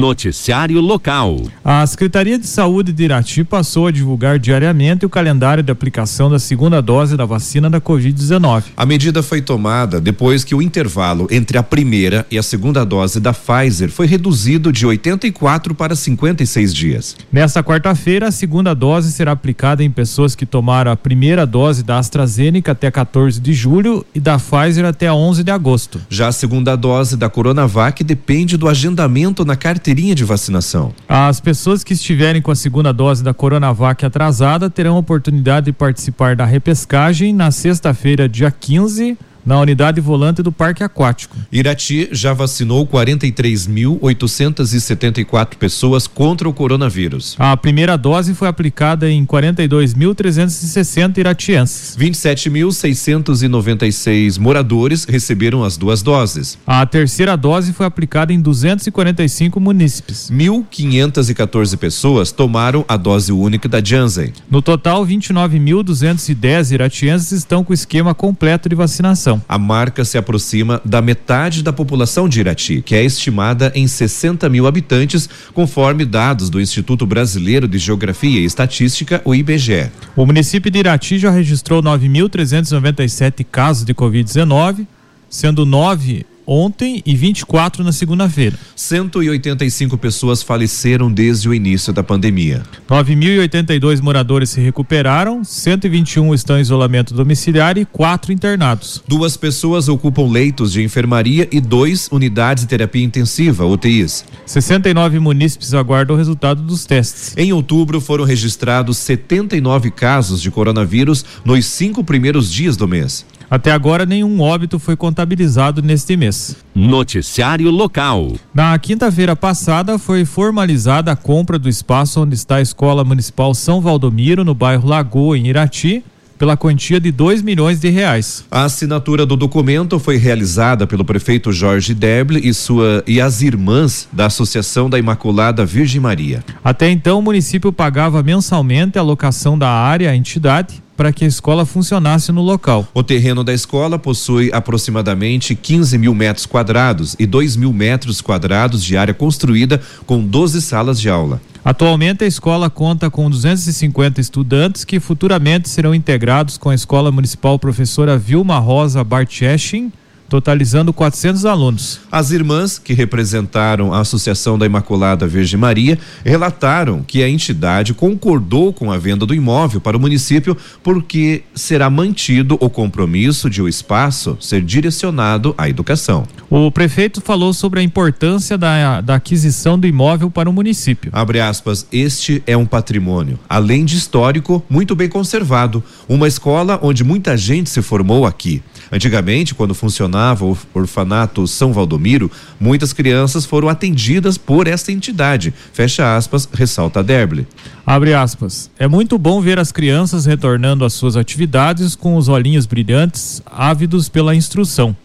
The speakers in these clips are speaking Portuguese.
Noticiário Local. A Secretaria de Saúde de Irati passou a divulgar diariamente o calendário de aplicação da segunda dose da vacina da Covid-19. A medida foi tomada depois que o intervalo entre a primeira e a segunda dose da Pfizer foi reduzido de 84 para 56 dias. Nesta quarta-feira, a segunda dose será aplicada em pessoas que tomaram a primeira dose da AstraZeneca até 14 de julho e da Pfizer até 11 de agosto. Já a segunda dose da Coronavac depende do agendamento na carteira carteirinha de vacinação. As pessoas que estiverem com a segunda dose da Coronavac atrasada terão a oportunidade de participar da repescagem na sexta-feira, dia 15 na unidade volante do Parque Aquático. Irati já vacinou 43.874 pessoas contra o coronavírus. A primeira dose foi aplicada em 42.360 iratienses. 27.696 moradores receberam as duas doses. A terceira dose foi aplicada em 245 munícipes. 1.514 pessoas tomaram a dose única da Janssen. No total, 29.210 iratienses estão com o esquema completo de vacinação. A marca se aproxima da metade da população de Irati, que é estimada em 60 mil habitantes, conforme dados do Instituto Brasileiro de Geografia e Estatística, o IBGE. O município de Irati já registrou 9.397 casos de Covid-19, sendo nove ontem e 24 na segunda-feira. 185 pessoas faleceram desde o início da pandemia. 9.082 moradores se recuperaram, 121 estão em isolamento domiciliar e quatro internados. Duas pessoas ocupam leitos de enfermaria e dois unidades de terapia intensiva, UTIs. 69 munícipes aguardam o resultado dos testes. Em outubro foram registrados 79 casos de coronavírus nos cinco primeiros dias do mês. Até agora, nenhum óbito foi contabilizado neste mês. Noticiário Local. Na quinta-feira passada, foi formalizada a compra do espaço onde está a Escola Municipal São Valdomiro, no bairro Lagoa, em Irati, pela quantia de 2 milhões de reais. A assinatura do documento foi realizada pelo prefeito Jorge Deble e sua e as irmãs da Associação da Imaculada Virgem Maria. Até então, o município pagava mensalmente a locação da área à entidade para que a escola funcionasse no local. O terreno da escola possui aproximadamente 15 mil metros quadrados e 2 mil metros quadrados de área construída com 12 salas de aula. Atualmente, a escola conta com 250 estudantes que futuramente serão integrados com a Escola Municipal Professora Vilma Rosa Bartcheshin totalizando 400 alunos. As irmãs que representaram a Associação da Imaculada Virgem Maria relataram que a entidade concordou com a venda do imóvel para o município porque será mantido o compromisso de o espaço ser direcionado à educação. O prefeito falou sobre a importância da, da aquisição do imóvel para o município. Abre aspas, este é um patrimônio, além de histórico, muito bem conservado. Uma escola onde muita gente se formou aqui. Antigamente, quando funcionava o orfanato São Valdomiro, muitas crianças foram atendidas por esta entidade. Fecha aspas, ressalta Derble. Abre aspas. É muito bom ver as crianças retornando às suas atividades com os olhinhos brilhantes, ávidos pela instrução.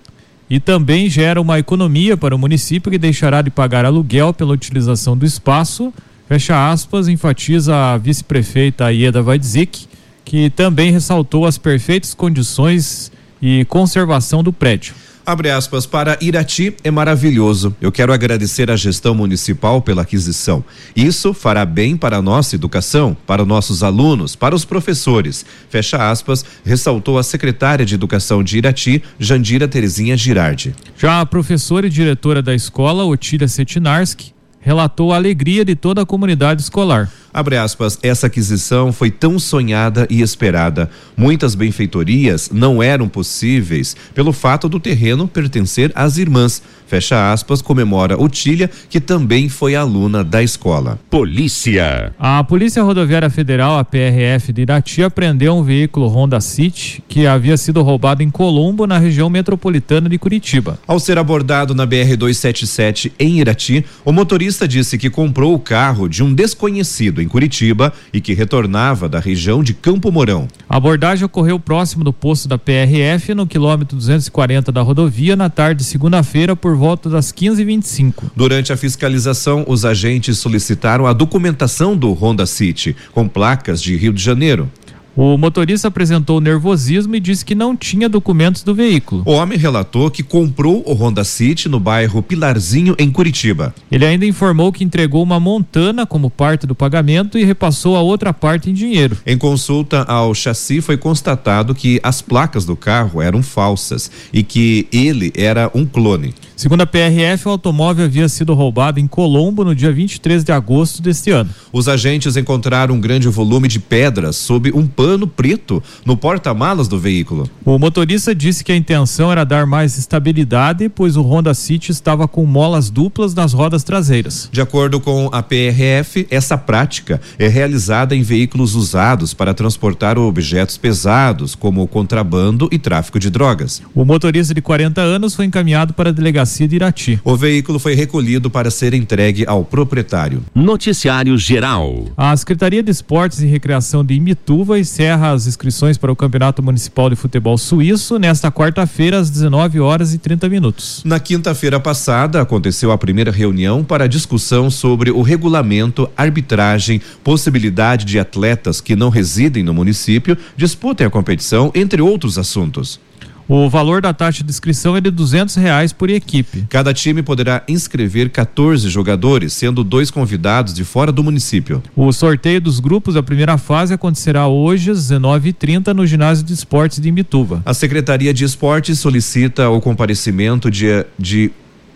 E também gera uma economia para o município que deixará de pagar aluguel pela utilização do espaço. Fecha aspas, enfatiza a vice-prefeita Ieda Vaidzik, que também ressaltou as perfeitas condições e conservação do prédio. Abre aspas, para Irati é maravilhoso. Eu quero agradecer à gestão municipal pela aquisição. Isso fará bem para a nossa educação, para nossos alunos, para os professores. Fecha aspas, ressaltou a secretária de Educação de Irati, Jandira Terezinha Girardi. Já a professora e diretora da escola, Otília Setinarski, relatou a alegria de toda a comunidade escolar. Abre aspas, essa aquisição foi tão sonhada e esperada. Muitas benfeitorias não eram possíveis pelo fato do terreno pertencer às irmãs. Fecha aspas, comemora Otília, que também foi aluna da escola. Polícia. A Polícia Rodoviária Federal, a PRF de Irati, apreendeu um veículo Honda City que havia sido roubado em Colombo, na região metropolitana de Curitiba. Ao ser abordado na BR-277 em Irati, o motorista disse que comprou o carro de um desconhecido em Curitiba e que retornava da região de Campo Mourão. A abordagem ocorreu próximo do posto da PRF, no quilômetro 240 da rodovia, na tarde de segunda-feira, por volta das 15h25. Durante a fiscalização, os agentes solicitaram a documentação do Honda City, com placas de Rio de Janeiro. O motorista apresentou nervosismo e disse que não tinha documentos do veículo. O homem relatou que comprou o Honda City no bairro Pilarzinho, em Curitiba. Ele ainda informou que entregou uma montana como parte do pagamento e repassou a outra parte em dinheiro. Em consulta ao chassi, foi constatado que as placas do carro eram falsas e que ele era um clone. Segundo a PRF, o automóvel havia sido roubado em Colombo no dia 23 de agosto deste ano. Os agentes encontraram um grande volume de pedras sob um pano preto no porta-malas do veículo. O motorista disse que a intenção era dar mais estabilidade, pois o Honda City estava com molas duplas nas rodas traseiras. De acordo com a PRF, essa prática é realizada em veículos usados para transportar objetos pesados, como contrabando e tráfico de drogas. O motorista de 40 anos foi encaminhado para a delegacia delegacia de Irati. O veículo foi recolhido para ser entregue ao proprietário. Noticiário Geral. A Secretaria de Esportes e Recreação de Imituva encerra as inscrições para o Campeonato Municipal de Futebol Suíço nesta quarta-feira às 19 horas e 30 minutos. Na quinta-feira passada aconteceu a primeira reunião para discussão sobre o regulamento, arbitragem, possibilidade de atletas que não residem no município disputem a competição, entre outros assuntos. O valor da taxa de inscrição é de duzentos reais por equipe. Cada time poderá inscrever 14 jogadores, sendo dois convidados de fora do município. O sorteio dos grupos da primeira fase acontecerá hoje às 19h30 no ginásio de esportes de Imbituva. A Secretaria de Esportes solicita o comparecimento de, de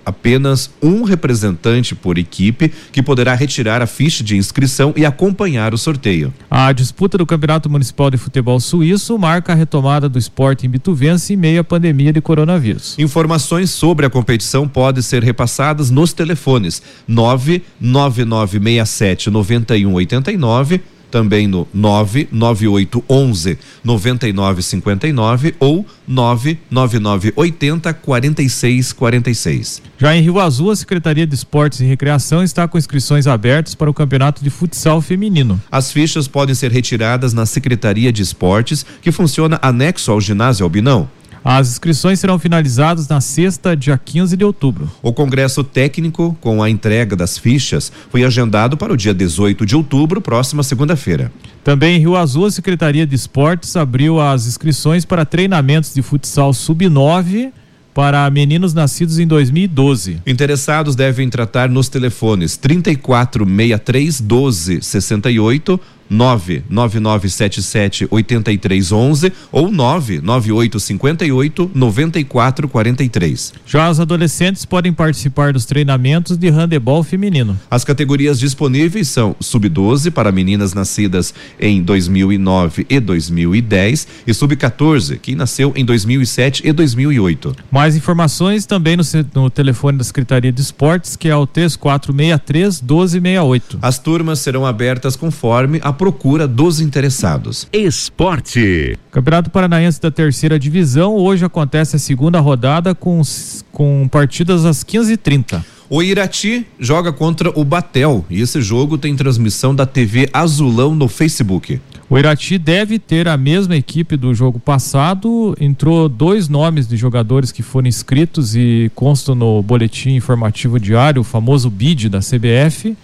apenas um representante por equipe que poderá retirar a ficha de inscrição e acompanhar o sorteio. A disputa do Campeonato Municipal de Futebol Suíço marca a retomada do esporte em Bituvense em meio à pandemia de coronavírus. Informações sobre a competição podem ser repassadas nos telefones 99967 9189 também no 99811 9959 ou 99980 4646. Já em Rio Azul, a Secretaria de Esportes e Recreação está com inscrições abertas para o Campeonato de Futsal Feminino. As fichas podem ser retiradas na Secretaria de Esportes, que funciona anexo ao ginásio Albinão. As inscrições serão finalizadas na sexta, dia 15 de outubro. O congresso técnico, com a entrega das fichas, foi agendado para o dia 18 de outubro, próxima segunda-feira. Também em Rio Azul, a Secretaria de Esportes abriu as inscrições para treinamentos de futsal sub-9 para meninos nascidos em 2012. Interessados devem tratar nos telefones 3463 1268 99977 8311 ou 99858 9443. Já os adolescentes podem participar dos treinamentos de handebol feminino. As categorias disponíveis são sub-12 para meninas nascidas em 2009 e 2010 e sub-14 quem nasceu em 2007 e 2008. Mais informações também no, no telefone da Secretaria de Esportes, que é o 3463 1268. As turmas serão abertas conforme a procura dos interessados. Esporte. Campeonato Paranaense da Terceira Divisão. Hoje acontece a segunda rodada com, com partidas às 15h30. O Irati joga contra o Batel e esse jogo tem transmissão da TV Azulão no Facebook. O Irati deve ter a mesma equipe do jogo passado. Entrou dois nomes de jogadores que foram inscritos e constam no boletim informativo diário, o famoso BID da CBF.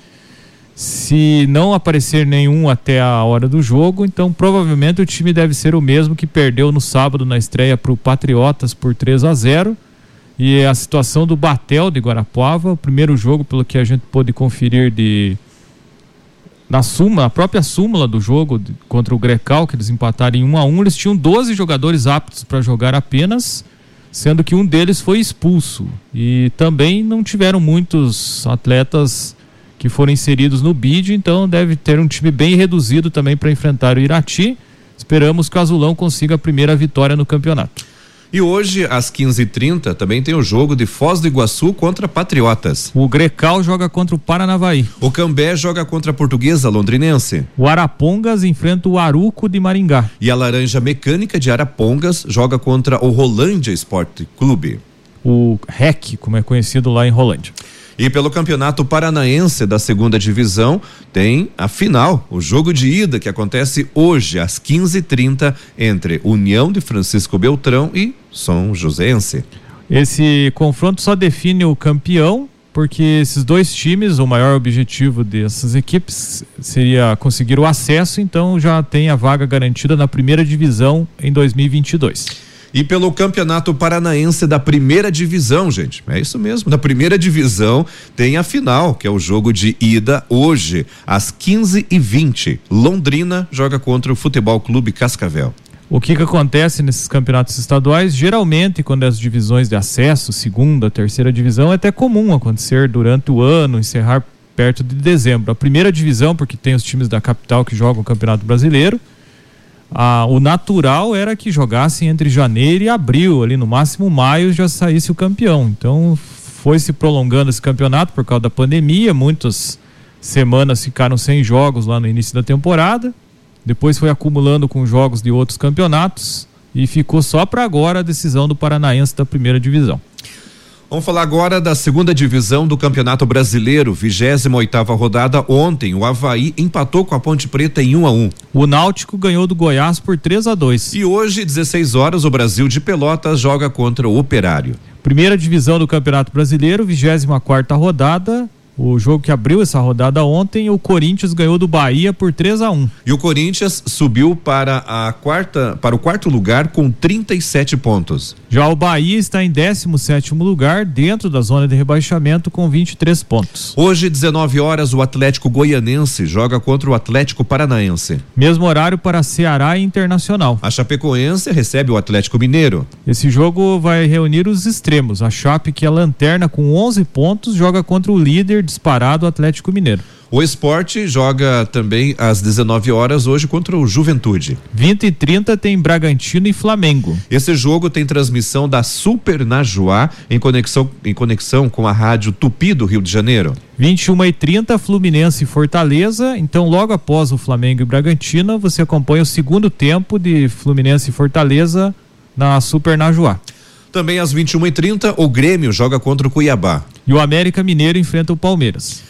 Se não aparecer nenhum até a hora do jogo, então provavelmente o time deve ser o mesmo que perdeu no sábado na estreia para o Patriotas por 3 a 0. E a situação do Batel de Guarapuava, o primeiro jogo, pelo que a gente pôde conferir de na súmula, a própria súmula do jogo de, contra o Grecal, que eles empataram em 1 a 1, eles tinham 12 jogadores aptos para jogar apenas, sendo que um deles foi expulso. E também não tiveram muitos atletas que foram inseridos no bid, então deve ter um time bem reduzido também para enfrentar o Irati. Esperamos que o Azulão consiga a primeira vitória no campeonato. E hoje, às 15h30, também tem o jogo de Foz do Iguaçu contra Patriotas. O Grecal joga contra o Paranavaí. O Cambé joga contra a Portuguesa Londrinense. O Arapongas enfrenta o Aruco de Maringá. E a Laranja Mecânica de Arapongas joga contra o Rolândia Esporte Clube. O REC, como é conhecido lá em Rolândia. E pelo Campeonato Paranaense da Segunda Divisão, tem a final, o jogo de ida que acontece hoje às 15h30 entre União de Francisco Beltrão e São Joséense. Esse confronto só define o campeão porque esses dois times, o maior objetivo dessas equipes seria conseguir o acesso, então já tem a vaga garantida na primeira divisão em 2022 e pelo Campeonato Paranaense da Primeira Divisão, gente. É isso mesmo. Na Primeira Divisão tem a final, que é o jogo de ida hoje, às 15h20. Londrina joga contra o Futebol Clube Cascavel. O que, que acontece nesses campeonatos estaduais? Geralmente, quando as divisões de acesso, segunda, terceira divisão, é até comum acontecer durante o ano, encerrar perto de dezembro. A primeira divisão, porque tem os times da capital que jogam o Campeonato Brasileiro, ah, o natural era que jogassem entre janeiro e abril, ali no máximo maio já saísse o campeão. Então foi se prolongando esse campeonato por causa da pandemia, muitas semanas ficaram sem jogos lá no início da temporada. Depois foi acumulando com jogos de outros campeonatos e ficou só para agora a decisão do Paranaense da primeira divisão. Vamos falar agora da segunda divisão do Campeonato Brasileiro, 28 oitava rodada. Ontem, o Havaí empatou com a Ponte Preta em 1 um a 1 um. O Náutico ganhou do Goiás por 3 a 2 E hoje, 16 horas, o Brasil de Pelotas joga contra o Operário. Primeira divisão do Campeonato Brasileiro, 24 quarta rodada. O jogo que abriu essa rodada ontem, o Corinthians ganhou do Bahia por 3 a 1. E o Corinthians subiu para a quarta, para o quarto lugar com 37 pontos. Já o Bahia está em 17 lugar, dentro da zona de rebaixamento com 23 pontos. Hoje, 19 horas, o Atlético Goianense joga contra o Atlético Paranaense. Mesmo horário para Ceará e Internacional. A Chapecoense recebe o Atlético Mineiro. Esse jogo vai reunir os extremos. A Chape, que é lanterna com 11 pontos, joga contra o líder disparado Atlético Mineiro. O esporte joga também às 19 horas hoje contra o Juventude. 20 e 30 tem Bragantino e Flamengo. Esse jogo tem transmissão da Super Najuá em conexão, em conexão com a rádio Tupi do Rio de Janeiro. 21 e 30 Fluminense e Fortaleza. Então, logo após o Flamengo e Bragantino, você acompanha o segundo tempo de Fluminense e Fortaleza na Super Najuá. Também às 21h30, o Grêmio joga contra o Cuiabá. E o América Mineiro enfrenta o Palmeiras.